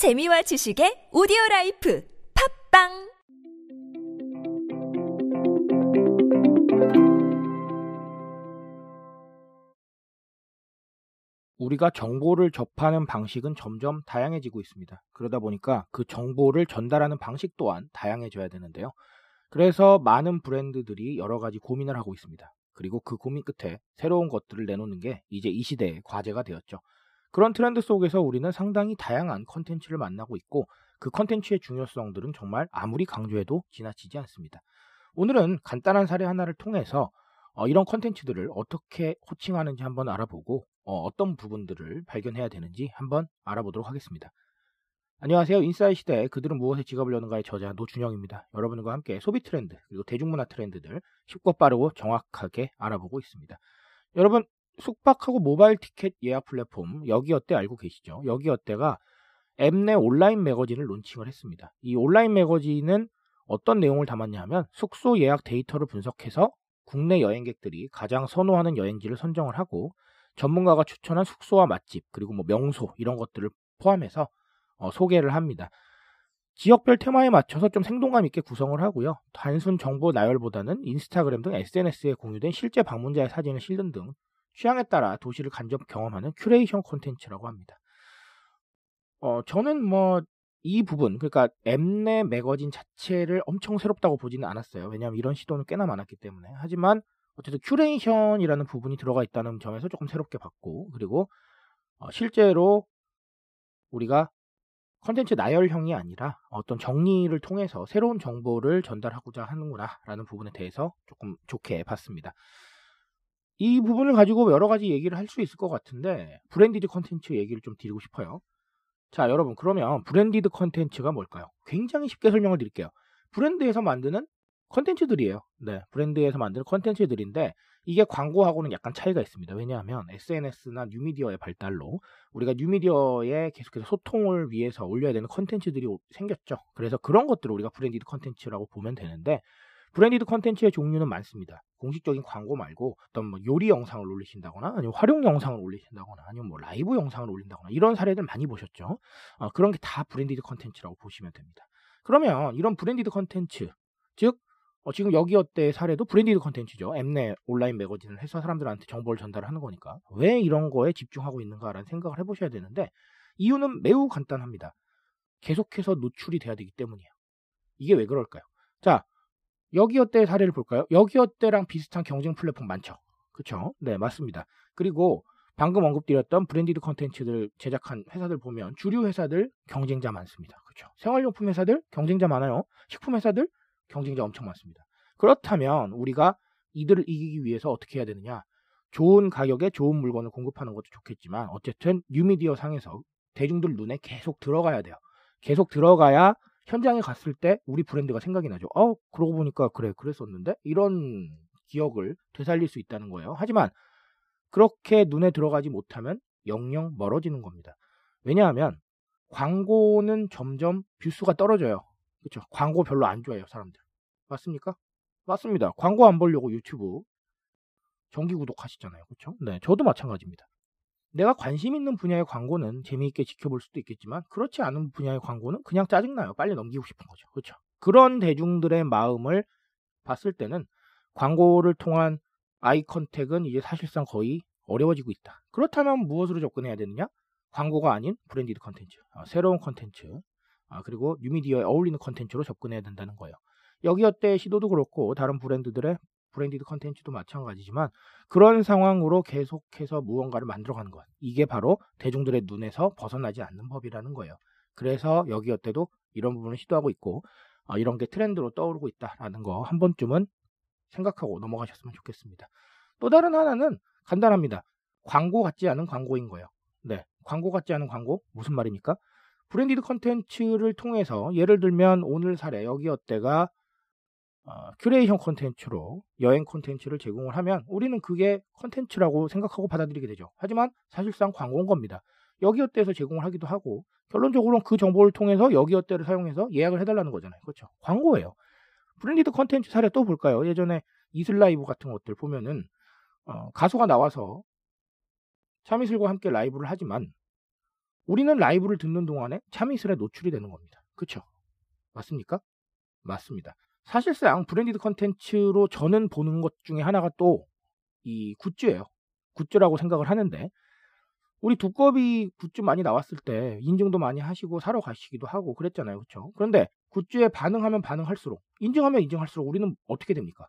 재미와 지식의 오디오 라이프 팟빵 우리가 정보를 접하는 방식은 점점 다양해지고 있습니다. 그러다 보니까 그 정보를 전달하는 방식 또한 다양해져야 되는데요. 그래서 많은 브랜드들이 여러 가지 고민을 하고 있습니다. 그리고 그 고민 끝에 새로운 것들을 내놓는 게 이제 이 시대의 과제가 되었죠. 그런 트렌드 속에서 우리는 상당히 다양한 컨텐츠를 만나고 있고 그 컨텐츠의 중요성들은 정말 아무리 강조해도 지나치지 않습니다. 오늘은 간단한 사례 하나를 통해서 어, 이런 컨텐츠들을 어떻게 호칭하는지 한번 알아보고 어, 떤 부분들을 발견해야 되는지 한번 알아보도록 하겠습니다. 안녕하세요. 인싸의 시대 그들은 무엇에 지갑을 여는가의 저자 노준영입니다. 여러분과 함께 소비 트렌드 그리고 대중문화 트렌드들 쉽고 빠르고 정확하게 알아보고 있습니다. 여러분 숙박하고 모바일 티켓 예약 플랫폼 여기어때 알고 계시죠? 여기어때가 앱 내 온라인 매거진을 론칭을 했습니다. 이 온라인 매거진은 어떤 내용을 담았냐 하면 숙소 예약 데이터를 분석해서 국내 여행객들이 가장 선호하는 여행지를 선정을 하고 전문가가 추천한 숙소와 맛집 그리고 뭐 명소 이런 것들을 포함해서 어, 소개를 합니다. 지역별 테마에 맞춰서 좀 생동감 있게 구성을 하고요. 단순 정보 나열보다는 인스타그램 등 SNS에 공유된 실제 방문자의 사진을 실는 등 취향에 따라 도시를 간접 경험하는 큐레이션 콘텐츠라고 합니다. 어, 저는 뭐 이 부분, 그러니까 앱내 매거진 자체를 엄청 새롭다고 보지는 않았어요. 왜냐하면 이런 시도는 꽤나 많았기 때문에. 하지만 어쨌든 큐레이션이라는 부분이 들어가 있다는 점에서 조금 새롭게 봤고, 그리고 어, 실제로 우리가 컨텐츠 나열형이 아니라 어떤 정리를 통해서 새로운 정보를 전달하고자 하는구나라는 부분에 대해서 조금 좋게 봤습니다. 이 부분을 가지고 여러 가지 얘기를 할 수 있을 것 같은데 branded 컨텐츠 얘기를 좀 드리고 싶어요. 자, 여러분 그러면 branded 컨텐츠가 뭘까요? 굉장히 쉽게 설명을 드릴게요. 브랜드에서 만드는 컨텐츠들이에요. 네, 브랜드에서 만드는 컨텐츠들인데 이게 광고하고는 약간 차이가 있습니다. 왜냐하면 SNS나 뉴미디어의 발달로 우리가 뉴미디어에 계속해서 소통을 위해서 올려야 되는 컨텐츠들이 생겼죠. 그래서 그런 것들을 우리가 branded 컨텐츠라고 보면 되는데 branded 컨텐츠의 종류는 많습니다. 공식적인 광고 말고 어떤 뭐 요리 영상을 올리신다거나 아니면 활용 영상을 올리신다거나 아니면 뭐 라이브 영상을 올린다거나 이런 사례들 많이 보셨죠. 어, 그런 게 다 branded 컨텐츠라고 보시면 됩니다. 그러면 이런 branded 컨텐츠 즉 어, 지금 여기어때 사례도 branded 컨텐츠죠. 앱내 온라인 매거진을 해서 사람들한테 정보를 전달하는 거니까 왜 이런 거에 집중하고 있는가라는 생각을 해보셔야 되는데 이유는 매우 간단합니다. 계속해서 노출이 돼야 되기 때문이에요. 이게 왜 그럴까요? 자, 여기어때 사례를 볼까요? 여기어때랑 비슷한 경쟁 플랫폼 많죠. 그렇죠? 네, 맞습니다. 그리고 방금 언급드렸던 branded 컨텐츠들 제작한 회사들 보면 주류 회사들 경쟁자 많습니다. 그렇죠? 생활용품 회사들 경쟁자 많아요. 식품 회사들 경쟁자 엄청 많습니다. 그렇다면 우리가 이들을 이기기 위해서 어떻게 해야 되느냐? 좋은 가격에 좋은 물건을 공급하는 것도 좋겠지만 어쨌든 뉴미디어 상에서 대중들 눈에 계속 들어가야 돼요. 계속 들어가야 현장에 갔을 때 우리 브랜드가 생각이 나죠. 어, 그러고 보니까 그래, 그랬었는데? 이런 기억을 되살릴 수 있다는 거예요. 하지만 그렇게 눈에 들어가지 못하면 영영 멀어지는 겁니다. 왜냐하면 광고는 점점 뷰수가 떨어져요. 그렇죠? 광고 별로 안 좋아해요, 사람들. 맞습니까? 맞습니다. 광고 안 보려고 유튜브 정기 구독하시잖아요. 그렇죠? 네, 저도 마찬가지입니다. 내가 관심 있는 분야의 광고는 재미있게 지켜볼 수도 있겠지만 그렇지 않은 분야의 광고는 그냥 짜증나요. 빨리 넘기고 싶은 거죠. 그렇죠? 그런 대중들의 마음을 봤을 때는 광고를 통한 eye contact은 이제 사실상 거의 어려워지고 있다. 그렇다면 무엇으로 접근해야 되느냐? 광고가 아닌 branded 컨텐츠, 아, 새로운 컨텐츠, 아, 그리고 뉴미디어에 어울리는 컨텐츠로 접근해야 된다는 거예요. 여기어때 시도도 그렇고 다른 브랜드들의 branded 컨텐츠도 마찬가지지만 그런 상황으로 계속해서 무언가를 만들어가는 것. 이게 바로 대중들의 눈에서 벗어나지 않는 법이라는 거예요. 그래서 여기어때도 이런 부분을 시도하고 있고 어, 이런 게 트렌드로 떠오르고 있다라는 거 한 번쯤은 생각하고 넘어가셨으면 좋겠습니다. 또 다른 하나는 간단합니다. 광고 같지 않은 광고인 거예요. 네, 광고 같지 않은 광고 무슨 말입니까? branded 컨텐츠를 통해서 예를 들면 오늘 사례 여기어때가 어, 큐레이션 콘텐츠로 여행 콘텐츠를 제공을 하면 우리는 그게 콘텐츠라고 생각하고 받아들이게 되죠. 하지만 사실상 광고인 겁니다. 여기어때에서 제공을 하기도 하고 결론적으로는 그 정보를 통해서 여기어때를 사용해서 예약을 해달라는 거잖아요. 그렇죠? 광고예요. branded 콘텐츠 사례 또 볼까요? 예전에 이슬라이브 같은 것들 보면은 어, 가수가 나와서 참이슬과 함께 라이브를 하지만 우리는 라이브를 듣는 동안에 참이슬에 노출이 되는 겁니다. 그쵸? 맞습니까? 맞습니다. 사실상 branded 컨텐츠로 저는 보는 것 중에 하나가 또 이 굿즈예요. 굿즈라고 생각을 하는데 우리 두꺼비 굿즈 많이 나왔을 때 인증도 많이 하시고 사러 가시기도 하고 그랬잖아요. 그렇죠? 그런데 굿즈에 반응하면 반응할수록 인증하면 인증할수록 우리는 어떻게 됩니까?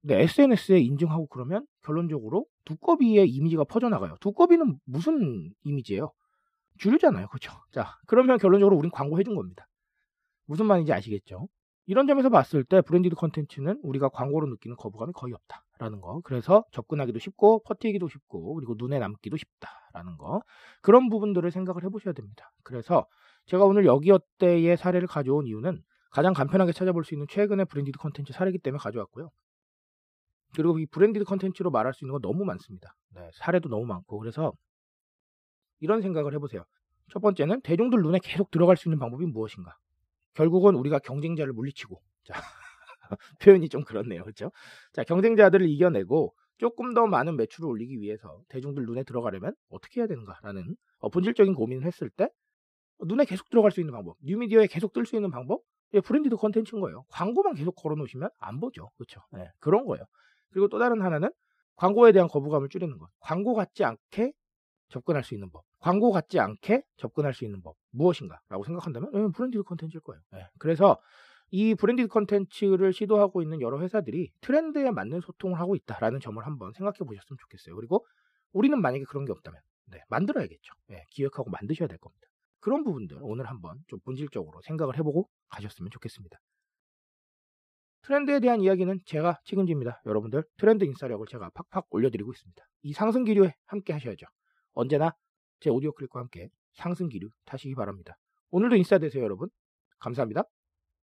근데 SNS에 인증하고 그러면 결론적으로 두꺼비의 이미지가 퍼져나가요. 두꺼비는 무슨 이미지예요? 술이잖아요. 그렇죠? 자, 그러면 결론적으로 우린 광고해 준 겁니다. 무슨 말인지 아시겠죠? 이런 점에서 봤을 때 branded 컨텐츠는 우리가 광고로 느끼는 거부감이 거의 없다라는 거. 그래서 접근하기도 쉽고 퍼뜨리기도 쉽고 그리고 눈에 남기도 쉽다라는 거. 그런 부분들을 생각을 해보셔야 됩니다. 그래서 제가 오늘 여기어때의 사례를 가져온 이유는 가장 간편하게 찾아볼 수 있는 최근의 branded 컨텐츠 사례이기 때문에 가져왔고요. 그리고 이 branded 컨텐츠로 말할 수 있는 건 너무 많습니다. 네, 사례도 너무 많고 그래서 이런 생각을 해보세요. 첫 번째는 대중들 눈에 계속 들어갈 수 있는 방법이 무엇인가? 결국은 우리가 경쟁자를 물리치고. 자 표현이 좀 그렇네요. 그렇죠? 자 경쟁자들을 이겨내고 조금 더 많은 매출을 올리기 위해서 대중들 눈에 들어가려면 어떻게 해야 되는가라는 어, 본질적인 고민을 했을 때 눈에 계속 들어갈 수 있는 방법 뉴미디어에 계속 뜰 수 있는 방법? 예, branded 컨텐츠인 거예요. 광고만 계속 걸어놓으시면 안 보죠. 그렇죠? 예, 그런 거예요. 그리고 또 다른 하나는 광고에 대한 거부감을 줄이는 것. 광고 같지 않게 접근할 수 있는 법 광고 같지 않게 접근할 수 있는 법 무엇인가라고 생각한다면 네, branded 컨텐츠일 거예요. 네. 그래서 이 branded 컨텐츠를 시도하고 있는 여러 회사들이 트렌드에 맞는 소통을 하고 있다라는 점을 한번 생각해 보셨으면 좋겠어요. 그리고 우리는 만약에 그런 게 없다면 네, 만들어야겠죠. 네, 기획하고 만드셔야 될 겁니다. 그런 부분들 오늘 한번 좀 본질적으로 생각을 해보고 가셨으면 좋겠습니다. 트렌드에 대한 이야기는 제가 책임집니다. 여러분들 트렌드 인싸력을 제가 팍팍 올려드리고 있습니다. 이 상승 기류에 함께 하셔야죠. 언제나 제 오디오 클립과 함께 상승 기류 타시기 바랍니다. 오늘도 인싸 되세요, 여러분. 감사합니다.